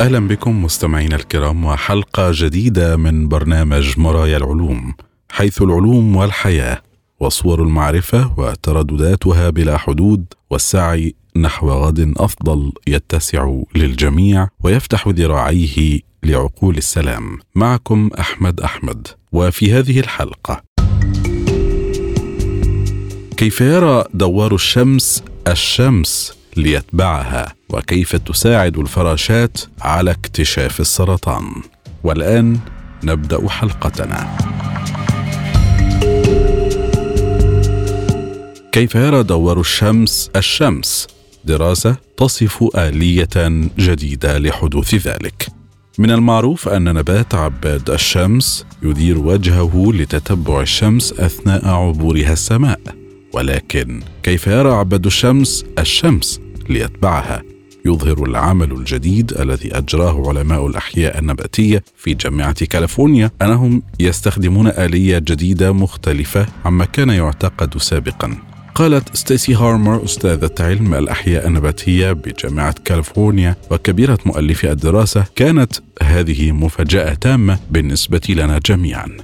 أهلا بكم مستمعينا الكرام وحلقة جديدة من برنامج مرايا العلوم حيث العلوم والحياة وصور المعرفة وتردداتها بلا حدود والسعي نحو غد أفضل يتسع للجميع ويفتح ذراعيه لعقول السلام. معكم أحمد أحمد وفي هذه الحلقة. كيف يرى دوار الشمس؟ الشمس ليتبعها وكيف تساعد الفراشات على اكتشاف السرطان. والآن نبدأ حلقتنا. كيف يرى دوار الشمس؟ الشمس دراسة تصف آلية جديدة لحدوث ذلك. من المعروف أن نبات عباد الشمس يدير وجهه لتتبع الشمس أثناء عبورها السماء. ولكن كيف يرى عباد الشمس؟ الشمس ليتبعها. يظهر العمل الجديد الذي أجراه علماء الأحياء النباتية في جامعة كاليفورنيا. أنهم يستخدمون آلية جديدة مختلفة عما كان يعتقد سابقا. قالت ستيسي هارمر أستاذة علم الأحياء النباتية بجامعة كاليفورنيا وكبيرة مؤلفي الدراسة كانت هذه مفاجأة تامة بالنسبة لنا جميعا.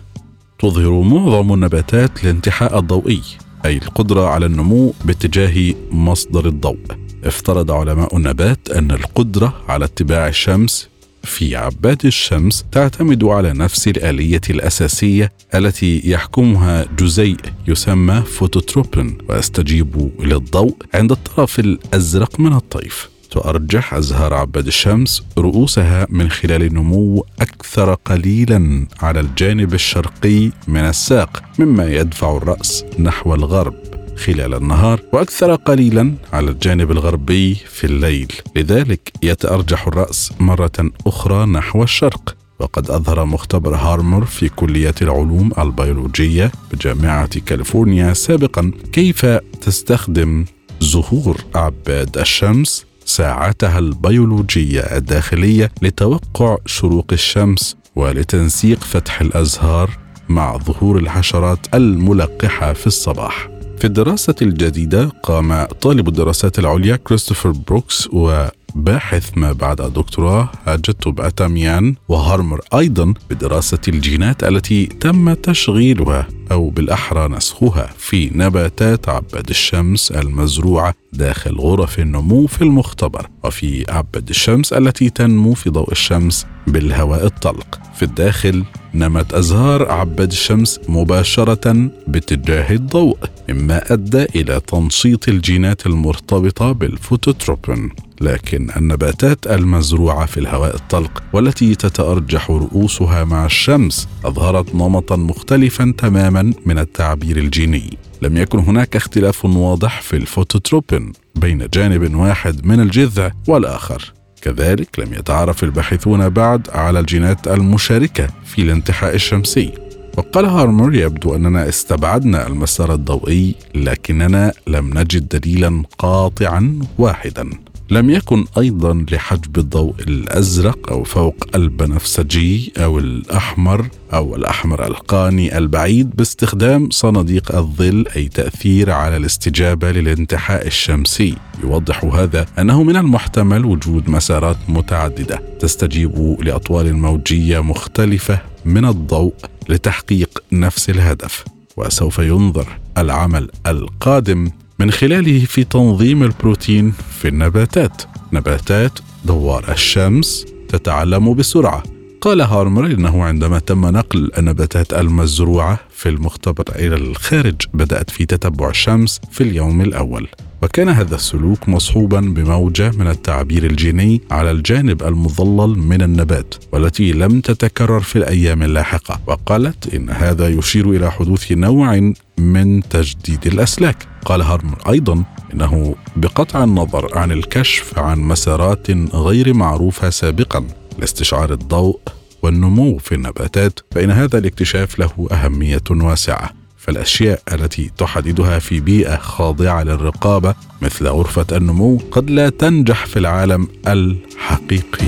تظهر معظم النباتات الانتحاء الضوئي أي القدرة على النمو باتجاه مصدر الضوء. افترض علماء النبات أن القدرة على اتباع الشمس في عباد الشمس تعتمد على نفس الآلية الأساسية التي يحكمها جزيء يسمى فوتوتروبين ويستجيب للضوء عند الطرف الأزرق من الطيف. تؤرجح أزهار عباد الشمس رؤوسها من خلال النمو أكثر قليلا على الجانب الشرقي من الساق مما يدفع الرأس نحو الغرب. خلال النهار وأكثر قليلا على الجانب الغربي في الليل. لذلك يتأرجح الرأس مرة أخرى نحو الشرق وقد أظهر مختبر هارمر في كلية العلوم البيولوجية بجامعة كاليفورنيا سابقا. كيف تستخدم زهور أعباد الشمس ساعتها البيولوجية الداخلية لتوقع شروق الشمس ولتنسيق فتح الأزهار مع ظهور الحشرات الملقحة في الصباح؟ في الدراسة الجديدة قام طالب الدراسات العليا كريستوفر بروكس وباحث ما بعد الدكتوراه هاجوب أتاميان وهارمر أيضا بدراسة الجينات التي تم تشغيلها أو بالأحرى نسخها في نباتات عباد الشمس المزروعة داخل غرف النمو في المختبر وفي عباد الشمس التي تنمو في ضوء الشمس بالهواء الطلق. في الداخل نمت أزهار عباد الشمس مباشرة باتجاه الضوء. مما أدى إلى تنشيط الجينات المرتبطة بالفوتوتروبين لكن النباتات المزروعة في الهواء الطلق والتي تتأرجح رؤوسها مع الشمس أظهرت نمطا مختلفا تماما من التعبير الجيني. لم يكن هناك اختلاف واضح في الفوتوتروبين بين جانب واحد من الجذع والآخر. كذلك لم يتعرف الباحثون بعد على الجينات المشاركة في الانتحاء الشمسي. وقال هارمر يبدو أننا استبعدنا المسار الضوئي لكننا لم نجد دليلا قاطعا واحدا. لم يكن أيضا لحجب الضوء الأزرق أو فوق البنفسجي أو الأحمر أو الأحمر القاني البعيد باستخدام صناديق الظل أي تأثير على الاستجابة للانتحاء الشمسي. يوضح هذا أنه من المحتمل وجود مسارات متعددة تستجيب لأطوال موجية مختلفة من الضوء لتحقيق نفس الهدف وسوف ينظر العمل القادم من خلاله في تنظيم البروتين في النباتات. نباتات دوار الشمس تتعلم بسرعة. قال هارمر إنه عندما تم نقل النباتات المزروعة في المختبر إلى الخارج بدأت في تتبع الشمس في اليوم الأول. وكان هذا السلوك مصحوبا بموجة من التعبير الجيني على الجانب المظلل من النبات والتي لم تتكرر في الأيام اللاحقة. وقالت إن هذا يشير إلى حدوث نوع من تجديد الأسلاك. قال هارمر أيضا إنه بقطع النظر عن الكشف عن مسارات غير معروفة سابقا. لاستشعار الضوء والنمو في النباتات فإن هذا الاكتشاف له أهمية واسعة. فالأشياء التي تحددها في بيئة خاضعة للرقابة مثل غرفة النمو قد لا تنجح في العالم الحقيقي.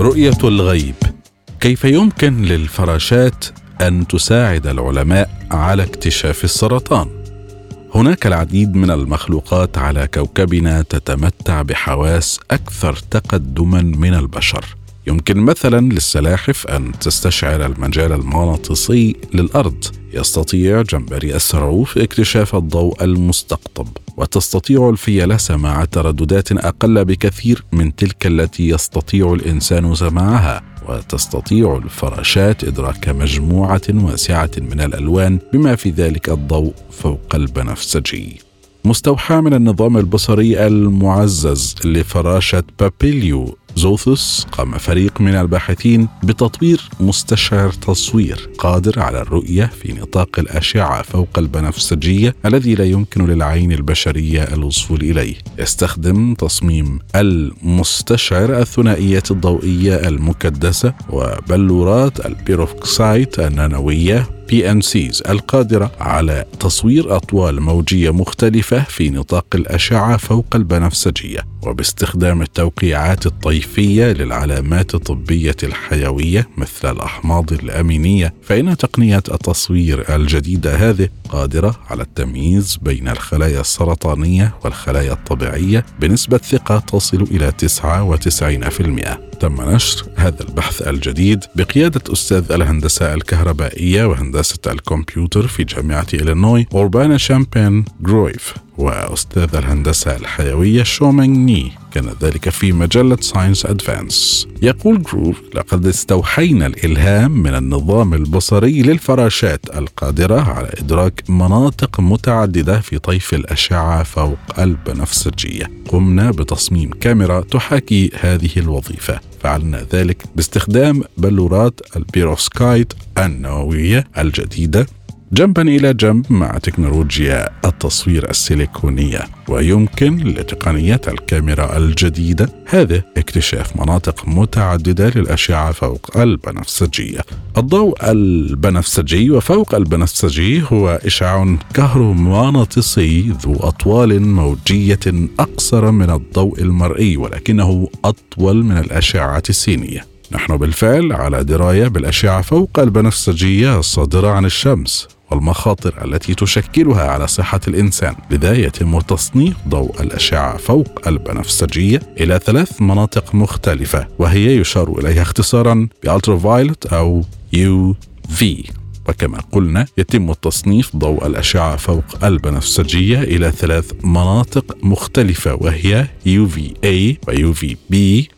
رؤية الغيب. كيف يمكن للفراشات أن تساعد العلماء على اكتشاف السرطان؟ هناك العديد من المخلوقات على كوكبنا تتمتع بحواس أكثر تقدما من البشر. يمكن مثلا للسلاحف أن تستشعر المجال المغناطيسي للأرض. يستطيع جمبري السرعوف اكتشاف الضوء المستقطب وتستطيع الفيله سماع ترددات أقل بكثير من تلك التي يستطيع الإنسان سماعها. وتستطيع الفراشات إدراك مجموعة واسعة من الألوان بما في ذلك الضوء فوق البنفسجي. مستوحى من النظام البصري المعزز لفراشة بابيليو زوثوس قام فريق من الباحثين بتطوير مستشعر تصوير قادر على الرؤية في نطاق الأشعة فوق البنفسجية الذي لا يمكن للعين البشرية الوصول إليه. يستخدم تصميم المستشعر الثنائية الضوئية المكدسة وبلورات البيروكسايت النانوية PNCs القادرة على تصوير أطوال موجية مختلفة في نطاق الأشعة فوق البنفسجية. وباستخدام التوقيعات الطيفية للعلامات الطبية الحيوية مثل الأحماض الأمينية فإن تقنية التصوير الجديدة هذه قادرة على التمييز بين الخلايا السرطانية والخلايا الطبيعية بنسبة ثقة تصل إلى 99% تم نشر هذا البحث الجديد بقيادة أستاذ الهندسة الكهربائية وهندسة الكمبيوتر في جامعة إلينوي أوربانا شامبين جرويف وأستاذ الهندسة الحيوية شومينغ ني. كان ذلك في مجلة Science Advances يقول جروف لقد استوحينا الإلهام من النظام البصري للفراشات القادرة على إدراك مناطق متعددة في طيف الأشعة فوق البنفسجية قمنا بتصميم كاميرا تحاكي هذه الوظيفة. فعلنا ذلك باستخدام بلورات البيروسكايت النووية الجديدة جنبا إلى جنب مع تكنولوجيا التصوير السيليكونية ويمكن لتقنيه الكاميرا الجديدة هذا اكتشاف مناطق متعددة للأشعة فوق البنفسجية. الضوء البنفسجي وفوق البنفسجي هو إشعاع كهرومغناطيسي ذو أطوال موجية أقصر من الضوء المرئي ولكنه أطول من الأشعة السينية. نحن بالفعل على دراية بالأشعة فوق البنفسجية الصادره عن الشمس والمخاطر التي تشكلها على صحة الإنسان لذا يتم تصنيف ضوء الأشعة فوق البنفسجية إلى ثلاث مناطق مختلفة وهي يشار إليها اختصارا ب ultraviolet أو UV. وكما قلنا يتم تصنيف ضوء الأشعة فوق البنفسجية إلى ثلاث مناطق مختلفة وهي UVA و UVB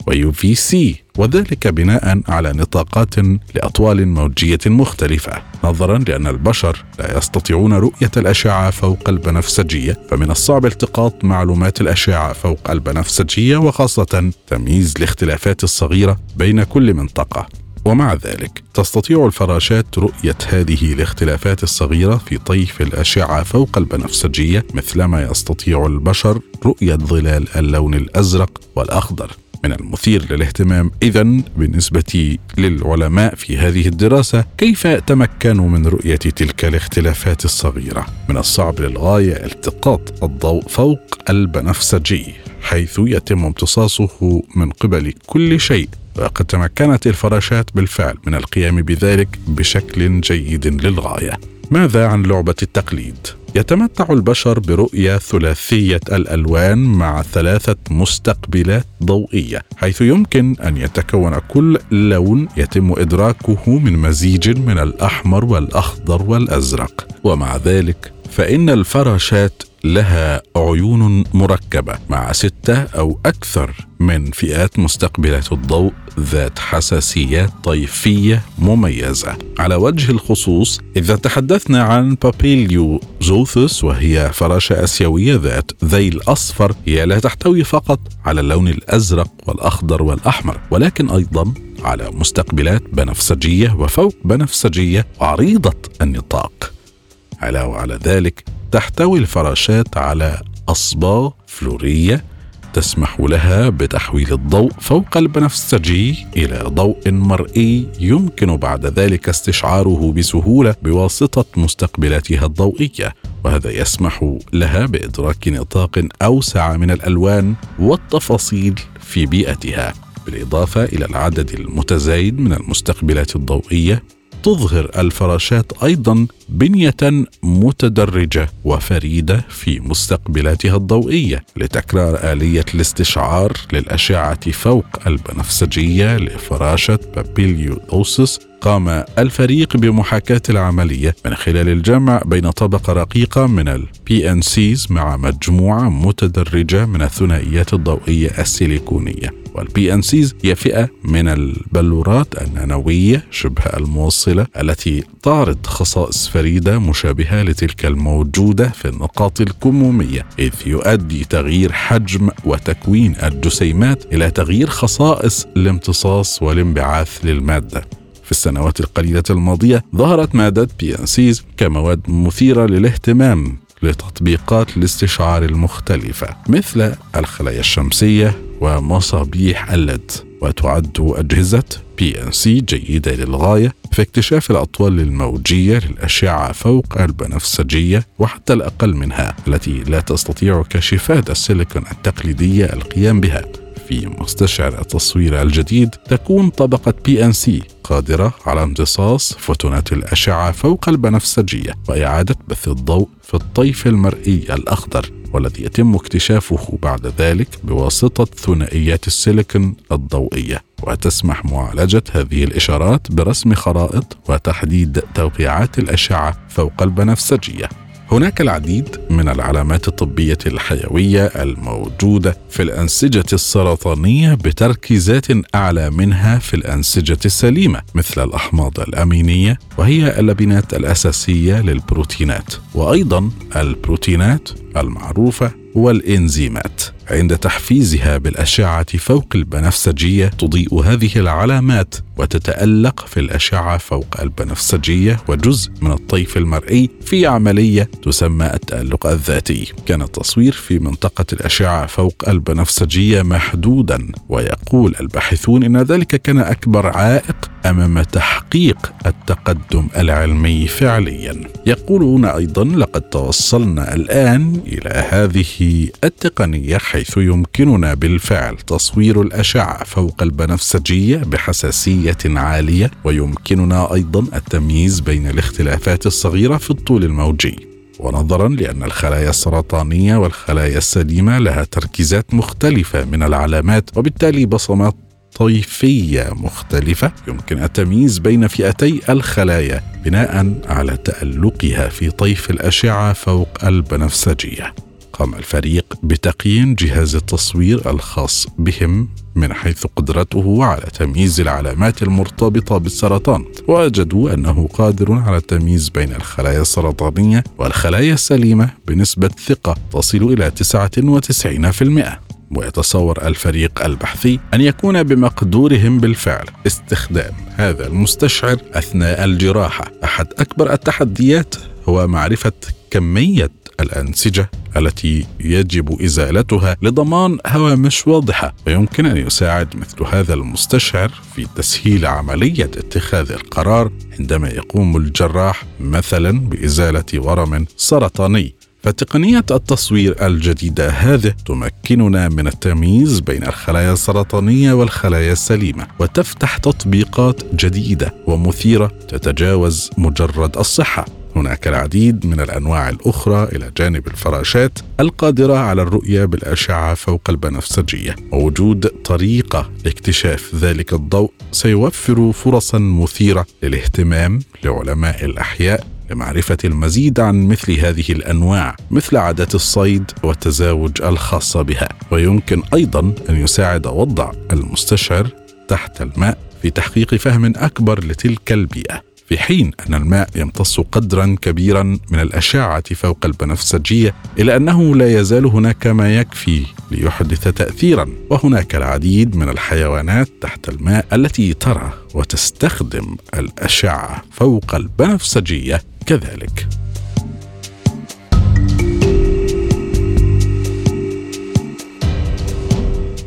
و UVC وذلك بناء على نطاقات لأطوال موجية مختلفة نظرا لأن البشر لا يستطيعون رؤية الأشعة فوق البنفسجية فمن الصعب التقاط معلومات الأشعة فوق البنفسجية وخاصة تمييز الاختلافات الصغيرة بين كل منطقة. ومع ذلك تستطيع الفراشات رؤية هذه الاختلافات الصغيرة في طيف الأشعة فوق البنفسجية مثلما يستطيع البشر رؤية ظلال اللون الأزرق والأخضر. من المثير للاهتمام إذا بالنسبة للعلماء في هذه الدراسة كيف تمكنوا من رؤية تلك الاختلافات الصغيرة من الصعب للغاية التقاط الضوء فوق البنفسجي حيث يتم امتصاصه من قبل كل شيء وقد تمكنت الفراشات بالفعل من القيام بذلك بشكل جيد للغاية. ماذا عن لعبة التقليد؟ يتمتع البشر برؤية ثلاثية الألوان مع ثلاثة مستقبلات ضوئية حيث يمكن أن يتكون كل لون يتم إدراكه من مزيج من الأحمر والأخضر والأزرق. ومع ذلك فإن الفراشات لها عيون مركبة مع ستة أو أكثر من فئات مستقبلات الضوء ذات حساسيات طيفية مميزة. على وجه الخصوص إذا تحدثنا عن بابيليو زوثس وهي فراشة آسيوية ذات ذيل أصفر هي لا تحتوي فقط على اللون الأزرق والأخضر والأحمر ولكن أيضا على مستقبلات بنفسجية وفوق بنفسجية عريضة النطاق. علاوة على ذلك تحتوي الفراشات على أصباغ فلورية تسمح لها بتحويل الضوء فوق البنفسجي إلى ضوء مرئي يمكن بعد ذلك استشعاره بسهولة بواسطة مستقبلاتها الضوئية وهذا يسمح لها بإدراك نطاق أوسع من الألوان والتفاصيل في بيئتها. بالإضافة إلى العدد المتزايد من المستقبلات الضوئية تظهر الفراشات أيضا بنية متدرجة وفريدة في مستقبلاتها الضوئية لتكرار آلية الاستشعار للأشعة فوق البنفسجية لفراشة Papilio xuthus قام الفريق بمحاكاة العملية من خلال الجمع بين طبقة رقيقة من ال PNCs مع مجموعة متدرجة من الثنائيات الضوئية السيليكونية. وال PNCs هي فئة من البلورات النانوية شبه الموصلة التي تعرض خصائص فريدة مشابهة لتلك الموجودة في النقاط الكمومية إذ يؤدي تغيير حجم وتكوين الجسيمات إلى تغيير خصائص الامتصاص والانبعاث للمادة. في السنوات القليلة الماضية ظهرت مادة PNCs كمواد مثيرة للاهتمام لتطبيقات الاستشعار المختلفة مثل الخلايا الشمسية ومصابيح ال LED. وتعد أجهزة PNC جيدة للغاية في اكتشاف الأطوال الموجية للأشعة فوق البنفسجية وحتى الأقل منها التي لا تستطيع كاشفات السيليكون التقليدية القيام بها. في مستشعر التصوير الجديد تكون طبقة PNC قادرة على امتصاص فوتونات الأشعة فوق البنفسجية وإعادة بث الضوء في الطيف المرئي الأخضر والذي يتم اكتشافه بعد ذلك بواسطة ثنائيات السيليكون الضوئية. وتسمح معالجة هذه الإشارات برسم خرائط وتحديد توقيعات الأشعة فوق البنفسجية. هناك العديد من العلامات الطبية الحيوية الموجودة في الأنسجة السرطانية بتركيزات أعلى منها في الأنسجة السليمة مثل الأحماض الأمينية وهي اللبنات الأساسية للبروتينات وأيضا البروتينات المعروفة والإنزيمات. عند تحفيزها بالأشعة فوق البنفسجية تضيء هذه العلامات وتتألق في الأشعة فوق البنفسجية وجزء من الطيف المرئي في عملية تسمى التألق الذاتي. كان التصوير في منطقة الأشعة فوق البنفسجية محدودا ويقول الباحثون إن ذلك كان أكبر عائق أمام تحقيق التقدم العلمي فعليا. يقولون أيضا لقد توصلنا الآن إلى هذه التقنية حيث يمكننا بالفعل تصوير الأشعة فوق البنفسجية بحساسية عالية ويمكننا أيضا التمييز بين الاختلافات الصغيرة في الطول الموجي. ونظرا لأن الخلايا السرطانية والخلايا السليمة لها تركيزات مختلفة من العلامات وبالتالي بصمات طيفية مختلفة يمكن التمييز بين فئتي الخلايا بناء على تألقها في طيف الأشعة فوق البنفسجية. قام الفريق بتقييم جهاز التصوير الخاص بهم من حيث قدرته على تمييز العلامات المرتبطة بالسرطان. ووجدوا أنه قادر على التمييز بين الخلايا السرطانية والخلايا السليمة بنسبة ثقة تصل إلى 99% ويتصور الفريق البحثي أن يكون بمقدورهم بالفعل استخدام هذا المستشعر أثناء الجراحة. أحد أكبر التحديات هو معرفة كمية الأنسجة التي يجب إزالتها لضمان هوامش واضحة ويمكن أن يساعد مثل هذا المستشعر في تسهيل عملية اتخاذ القرار عندما يقوم الجراح مثلا بإزالة ورم سرطاني. فتقنية التصوير الجديدة هذه تمكننا من التمييز بين الخلايا السرطانية والخلايا السليمة وتفتح تطبيقات جديدة ومثيرة تتجاوز مجرد الصحة. هناك العديد من الأنواع الأخرى إلى جانب الفراشات القادرة على الرؤية بالأشعة فوق البنفسجية ووجود طريقة لاكتشاف ذلك الضوء سيوفر فرصا مثيرة للاهتمام لعلماء الأحياء لمعرفة المزيد عن مثل هذه الأنواع مثل عادات الصيد والتزاوج الخاصة بها. ويمكن أيضا أن يساعد وضع المستشعر تحت الماء في تحقيق فهم أكبر لتلك البيئة. في حين أن الماء يمتص قدرا كبيرا من الأشعة فوق البنفسجية إلا أنه لا يزال هناك ما يكفي ليحدث تأثيرا. وهناك العديد من الحيوانات تحت الماء التي ترى وتستخدم الأشعة فوق البنفسجية كذلك.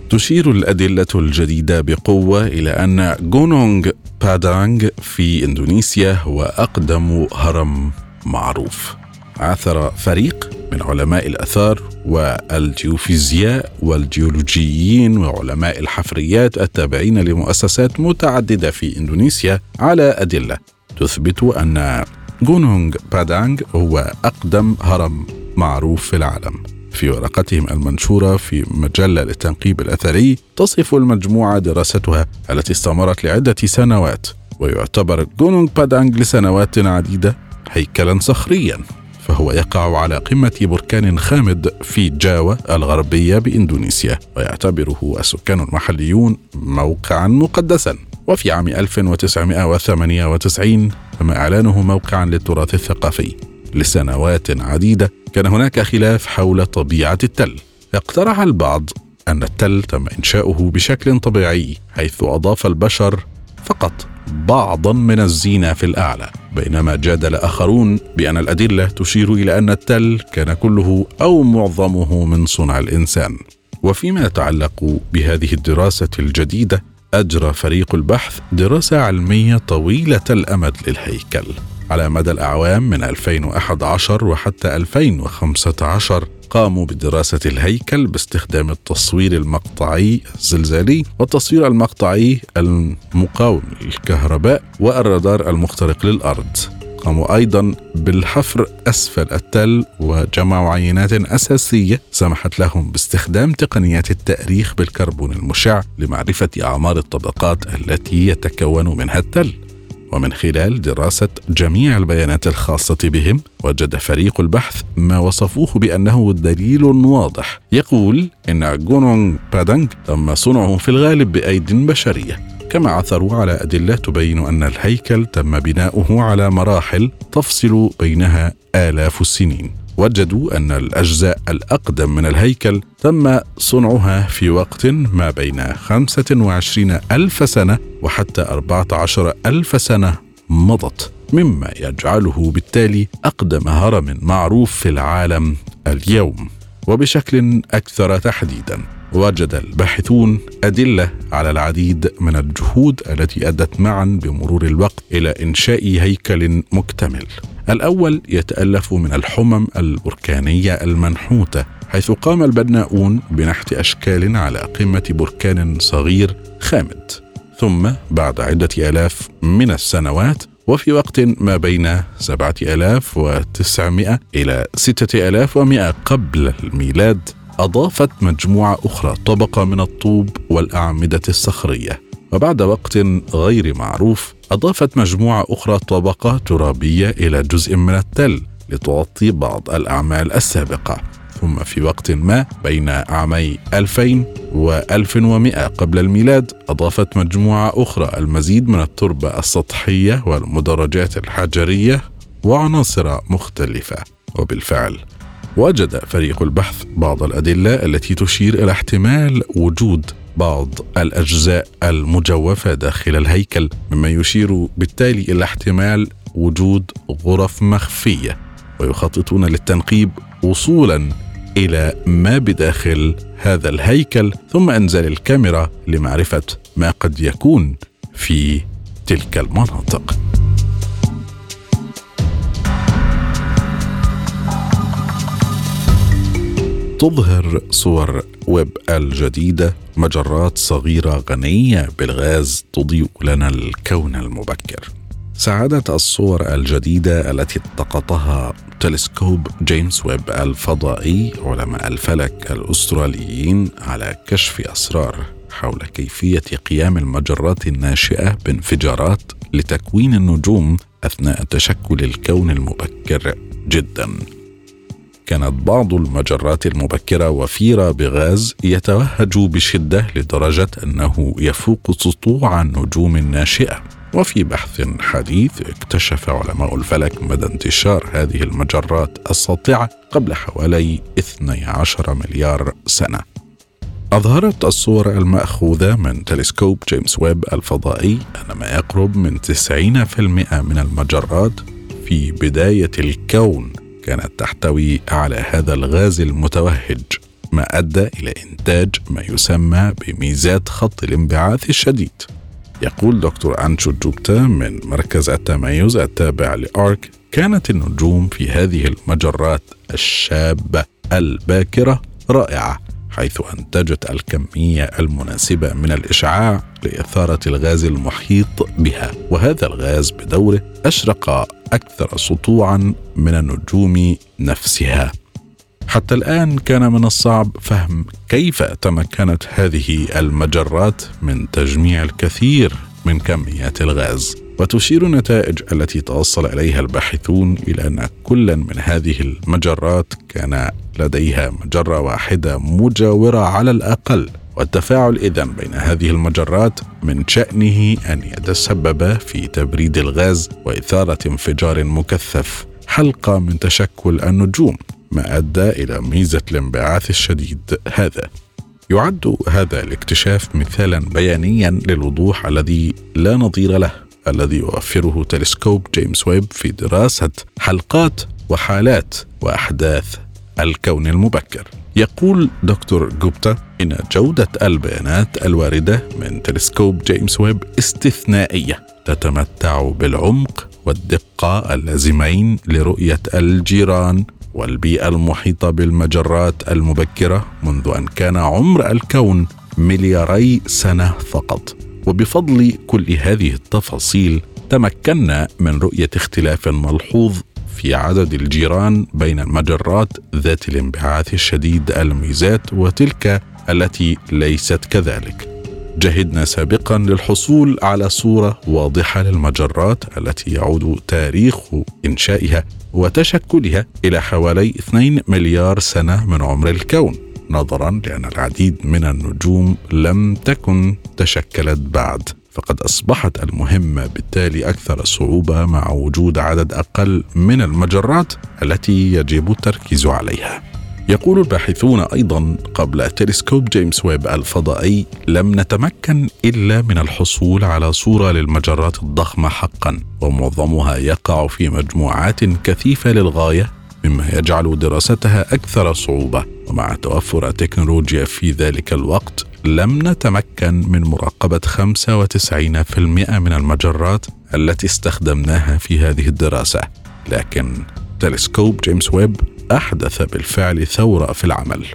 تشير الأدلة الجديدة بقوة إلى أن جونونغ بادانغ في إندونيسيا هو أقدم هرم معروف. عثر فريق من علماء الآثار والجيوفيزياء والجيولوجيين وعلماء الحفريات التابعين لمؤسسات متعددة في إندونيسيا على أدلة تثبت أن جونونغ بادانغ هو أقدم هرم معروف في العالم. في ورقتهم المنشورة في مجلة للتنقيب الأثري تصف المجموعة دراستها التي استمرت لعدة سنوات ويعتبر جونونغ بادانغ لسنوات عديدة هيكلا صخريا فهو يقع على قمة بركان خامد في جاوا الغربية بإندونيسيا ويعتبره السكان المحليون موقعا مقدسا. وفي عام 1998 تم إعلانه موقعا للتراث الثقافي لسنوات عديدة كان هناك خلاف حول طبيعة التل. اقترح البعض أن التل تم إنشاؤه بشكل طبيعي حيث أضاف البشر فقط بعضا من الزينة في الأعلى. بينما جادل آخرون بأن الأدلة تشير إلى أن التل كان كله أو معظمه من صنع الإنسان. وفيما يتعلق بهذه الدراسة الجديدة أجرى فريق البحث دراسة علمية طويلة الأمد للهيكل. على مدى الأعوام من 2011 وحتى 2015 قاموا بدراسة الهيكل باستخدام التصوير المقطعي الزلزالي والتصوير المقطعي المقاوم للكهرباء والرادار المخترق للأرض. قاموا أيضا بالحفر أسفل التل وجمعوا عينات أساسية سمحت لهم باستخدام تقنيات التأريخ بالكربون المشع لمعرفة أعمار الطبقات التي يتكون منها التل. ومن خلال دراسة جميع البيانات الخاصة بهم وجد فريق البحث ما وصفوه بأنه دليل واضح. يقول إن جونونغ بادانغ تم صنعه في الغالب بأيد بشرية. كما عثروا على أدلة تبين أن الهيكل تم بناؤه على مراحل تفصل بينها آلاف السنين. وجدوا أن الأجزاء الأقدم من الهيكل تم صنعها في وقت ما بين 25 ألف سنة وحتى 14 ألف سنة مضت مما يجعله بالتالي أقدم هرم معروف في العالم اليوم. وبشكل أكثر تحديدا وجد الباحثون أدلة على العديد من الجهود التي أدت معا بمرور الوقت إلى إنشاء هيكل مكتمل. الأول يتألف من الحمم البركانية المنحوتة حيث قام البناؤون بنحت أشكال على قمة بركان صغير خامد. ثم بعد عدة آلاف من السنوات وفي وقت ما بين 7900 إلى 6100 قبل الميلاد أضافت مجموعة أخرى طبقة من الطوب والأعمدة الصخرية. وبعد وقت غير معروف أضافت مجموعة أخرى طبقة ترابية إلى جزء من التل لتغطي بعض الأعمال السابقة. ثم في وقت ما بين عامي 2000 و 1100 قبل الميلاد أضافت مجموعة أخرى المزيد من التربة السطحية والمدرجات الحجرية وعناصر مختلفة. وبالفعل وجد فريق البحث بعض الأدلة التي تشير إلى احتمال وجود بعض الأجزاء المجوفة داخل الهيكل مما يشير بالتالي إلى احتمال وجود غرف مخفية ويخططون للتنقيب وصولا إلى ما بداخل هذا الهيكل ثم انزال الكاميرا لمعرفة ما قد يكون في تلك المناطق. تظهر صور ويب الجديدة مجرات صغيرة غنية بالغاز تضيء لنا الكون المبكر. ساعدت الصور الجديدة التي التقطها تلسكوب جيمس ويب الفضائي علماء الفلك الأستراليين على كشف أسرار حول كيفية قيام المجرات الناشئة بانفجارات لتكوين النجوم أثناء تشكل الكون المبكر جدا كانت بعض المجرات المبكرة وفيرة بغاز يتوهج بشدة لدرجة أنه يفوق سطوع النجوم الناشئة. وفي بحث حديث اكتشف علماء الفلك مدى انتشار هذه المجرات الساطعة قبل حوالي 12 مليار سنة. أظهرت الصور المأخوذة من تلسكوب جيمس ويب الفضائي أن ما يقرب من 90% من المجرات في بداية الكون كانت تحتوي على هذا الغاز المتوهج ما أدى إلى إنتاج ما يسمى بميزات خط الانبعاث الشديد. يقول دكتور أنشو جوبتا من مركز التميز التابع لأرك كانت النجوم في هذه المجرات الشابة الباكرة رائعة حيث أنتجت الكمية المناسبة من الإشعاع لإثارة الغاز المحيط بها وهذا الغاز بدوره أشرق أكثر سطوعا من النجوم نفسها. حتى الآن كان من الصعب فهم كيف تمكنت هذه المجرات من تجميع الكثير من كميات الغاز. وتشير النتائج التي توصل إليها الباحثون إلى أن كلا من هذه المجرات كان لديها مجرة واحدة مجاورة على الأقل. والتفاعل اذا بين هذه المجرات من شأنه أن يتسبب في تبريد الغاز وإثارة انفجار مكثف حلقة من تشكل النجوم ما أدى إلى ميزة الانبعاث الشديد هذا. يعد هذا الاكتشاف مثالا بيانيا للوضوح الذي لا نظير له الذي يوفره تلسكوب جيمس ويب في دراسة حلقات وحالات وأحداث الكون المبكر. يقول دكتور جوبتا إن جودة البيانات الواردة من تلسكوب جيمس ويب استثنائية تتمتع بالعمق والدقة اللازمين لرؤية الجيران والبيئة المحيطة بالمجرات المبكرة منذ أن كان عمر الكون ملياري سنة فقط. وبفضل كل هذه التفاصيل تمكنا من رؤية اختلاف ملحوظ في عدد الجيران بين المجرات ذات الانبعاث الشديد الميزات وتلك التي ليست كذلك. جهدنا سابقا للحصول على صورة واضحة للمجرات التي يعود تاريخ إنشائها وتشكلها إلى حوالي 2 مليار سنة من عمر الكون نظرا لأن العديد من النجوم لم تكن تشكلت بعد. فقد أصبحت المهمة بالتالي أكثر صعوبة مع وجود عدد أقل من المجرات التي يجب التركيز عليها. يقول الباحثون أيضا قبل تلسكوب جيمس ويب الفضائي لم نتمكن إلا من الحصول على صورة للمجرات الضخمة حقا ومعظمها يقع في مجموعات كثيفة للغاية مما يجعل دراستها أكثر صعوبة ومع توفر التكنولوجيا في ذلك الوقت لم نتمكن من مراقبة 95% من المجرات التي استخدمناها في هذه الدراسة. لكن تلسكوب جيمس ويب أحدث بالفعل ثورة في العمل.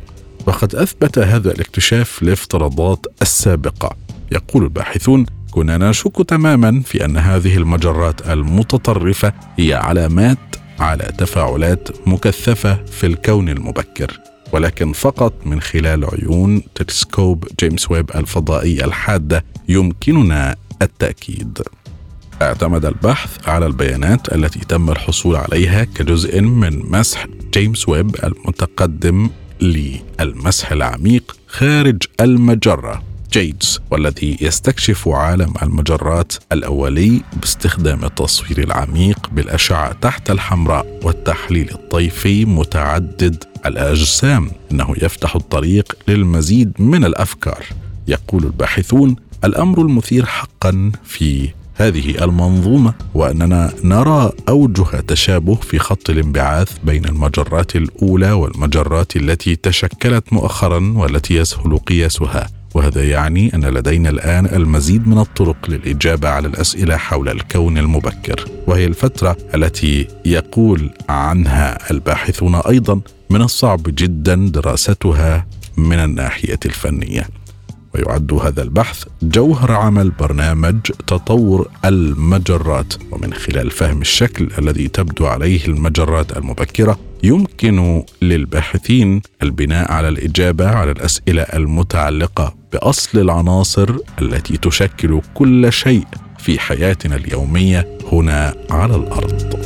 وقد أثبت هذا الاكتشاف الافتراضات السابقة. يقول الباحثون كنا نشك تماما في أن هذه المجرات المتطرفة هي علامات على تفاعلات مكثفة في الكون المبكر. ولكن فقط من خلال عيون تلسكوب جيمس ويب الفضائي الحادة يمكننا التأكيد. اعتمد البحث على البيانات التي تم الحصول عليها كجزء من مسح جيمس ويب المتقدم للمسح العميق خارج المجرة JADES والذي يستكشف عالم المجرات الأولي باستخدام التصوير العميق بالأشعة تحت الحمراء والتحليل الطيفي متعدد الأجسام. إنه يفتح الطريق للمزيد من الأفكار. يقول الباحثون الأمر المثير حقا في هذه المنظومة وأننا نرى أوجه تشابه في خط الانبعاث بين المجرات الأولى والمجرات التي تشكلت مؤخرا والتي يسهل قياسها. وهذا يعني أن لدينا الآن المزيد من الطرق للإجابة على الأسئلة حول الكون المبكر وهي الفترة التي يقول عنها الباحثون أيضا من الصعب جدا دراستها من الناحية الفنية. ويعد هذا البحث جوهر عمل برنامج تطور المجرات ومن خلال فهم الشكل الذي تبدو عليه المجرات المبكرة يمكن للباحثين البناء على الإجابة على الأسئلة المتعلقة بأصل العناصر التي تشكل كل شيء في حياتنا اليومية هنا على الأرض.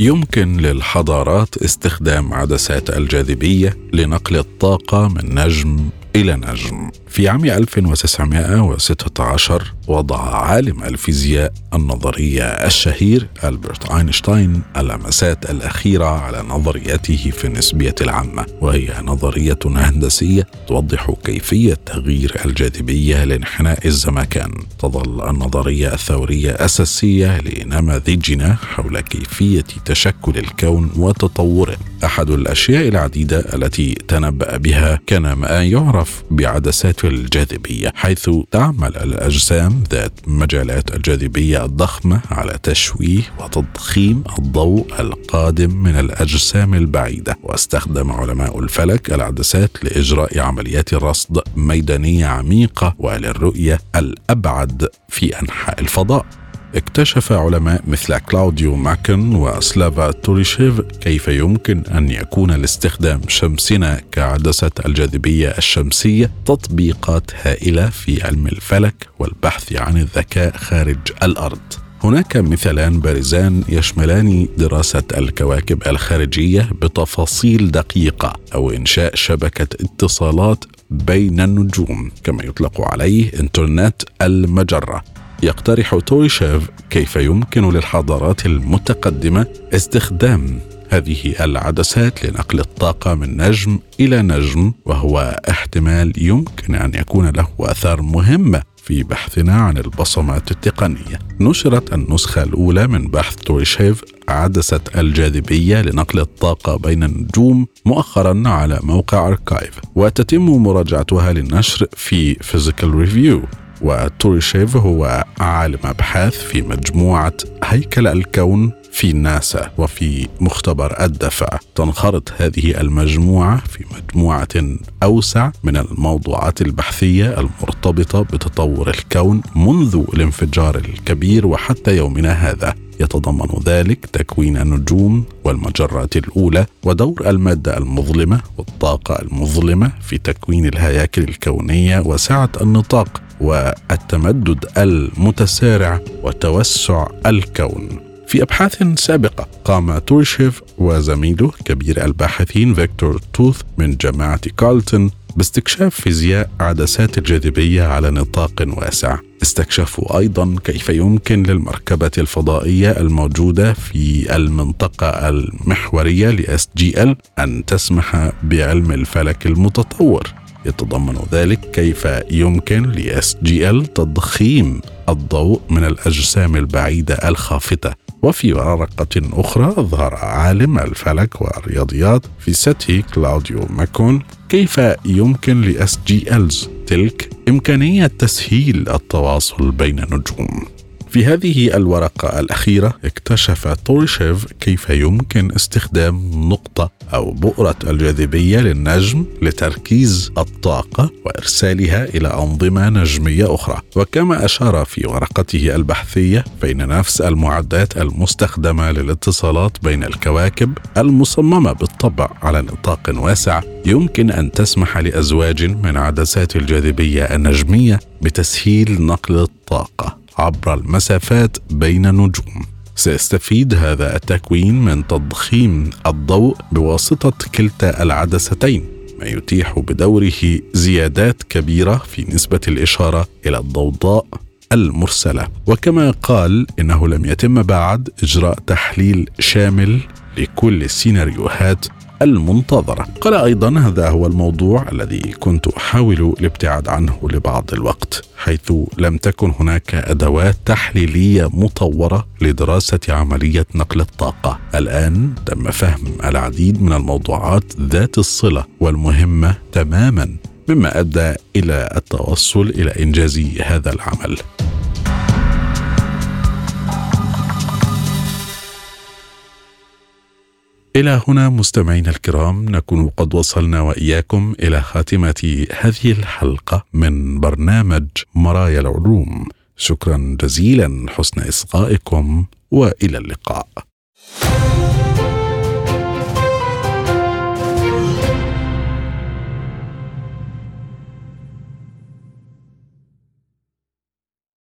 يمكن للحضارات استخدام عدسات الجاذبية لنقل الطاقة من نجم إلى نجم. في عام 1916 وضع عالم الفيزياء النظرية الشهير ألبرت أينشتاين اللمسات الأخيرة على نظريته في النسبية العامة وهي نظرية هندسية توضح كيفية تغيير الجاذبية لانحناء الزمكان. تظل النظرية الثورية أساسية لنماذجنا حول كيفية تشكل الكون وتطوره. أحد الأشياء العديدة التي تنبأ بها كان ما يعرف بعدسات الجاذبية حيث تعمل الأجسام ذات مجالات الجاذبية الضخمة على تشويه وتضخيم الضوء القادم من الأجسام البعيدة. واستخدم علماء الفلك العدسات لإجراء عمليات رصد ميدانية عميقة وللرؤية الأبعد في أنحاء الفضاء. اكتشف علماء مثل كلاوديو ماكن وسلافا توريشيف كيف يمكن أن يكون لاستخدام شمسنا كعدسة الجاذبية الشمسية تطبيقات هائلة في علم الفلك والبحث عن الذكاء خارج الأرض. هناك مثالان بارزان يشملان دراسة الكواكب الخارجية بتفاصيل دقيقة أو إنشاء شبكة اتصالات بين النجوم كما يطلق عليه إنترنت المجرة. يقترح تويشيف كيف يمكن للحضارات المتقدمة استخدام هذه العدسات لنقل الطاقة من نجم إلى نجم وهو احتمال يمكن أن يكون له آثار مهمة في بحثنا عن البصمات التقنية. نشرت النسخة الأولى من بحث توريشيف عدسة الجاذبية لنقل الطاقة بين النجوم مؤخرا على موقع اركايف وتتم مراجعتها للنشر في Physical Review وتوريشيف هو عالم أبحاث في مجموعة هيكل الكون في ناسا وفي مختبر الدفع. تنخرط هذه المجموعة في مجموعة أوسع من الموضوعات البحثية المرتبطة بتطور الكون منذ الانفجار الكبير وحتى يومنا هذا. يتضمن ذلك تكوين النجوم والمجرات الأولى ودور المادة المظلمة والطاقة المظلمة في تكوين الهياكل الكونية واسعة النطاق. والتمدد المتسارع وتوسع الكون. في أبحاث سابقة قام تورشيف وزميله كبير الباحثين فيكتور توث من جامعة كارلتون باستكشاف فيزياء عدسات الجاذبية على نطاق واسع. استكشفوا أيضا كيف يمكن للمركبة الفضائية الموجودة في المنطقة المحورية ل SGL أن تسمح بعلم الفلك المتطور. يتضمن ذلك كيف يمكن ل SGL تضخيم الضوء من الأجسام البعيدة الخافتة. وفي ورقة أخرى ظهر عالم الفلك والرياضيات في سيتي كلاوديو ماكون. كيف يمكن ل SGLs تلك إمكانية تسهيل التواصل بين النجوم في هذه الورقة الأخيرة اكتشف توريشيف كيف يمكن استخدام نقطة أو بؤرة الجاذبية للنجم لتركيز الطاقة وإرسالها إلى أنظمة نجمية أخرى. وكما أشار في ورقته البحثية فإن نفس المعدات المستخدمة للاتصالات بين الكواكب المصممة بالطبع على نطاق واسع يمكن أن تسمح لأزواج من عدسات الجاذبية النجمية بتسهيل نقل الطاقة عبر المسافات بين النجوم سيستفيد هذا التكوين من تضخيم الضوء بواسطة كلتا العدستين ما يتيح بدوره زيادات كبيرة في نسبة الإشارة إلى الضوضاء المرسلة. وكما قال إنه لم يتم بعد إجراء تحليل شامل لكل السيناريوهات المنتظرة. قال أيضا هذا هو الموضوع الذي كنت أحاول الابتعاد عنه لبعض الوقت حيث لم تكن هناك أدوات تحليلية مطورة لدراسة عملية نقل الطاقة. الآن تم فهم العديد من الموضوعات ذات الصلة والمهمة تماما مما أدى إلى التوصل إلى إنجاز هذا العمل. إلى هنا مستمعينا الكرام نكون قد وصلنا وإياكم إلى خاتمة هذه الحلقة من برنامج مرايا العلوم. شكرا جزيلا حسن إصغائكم وإلى اللقاء.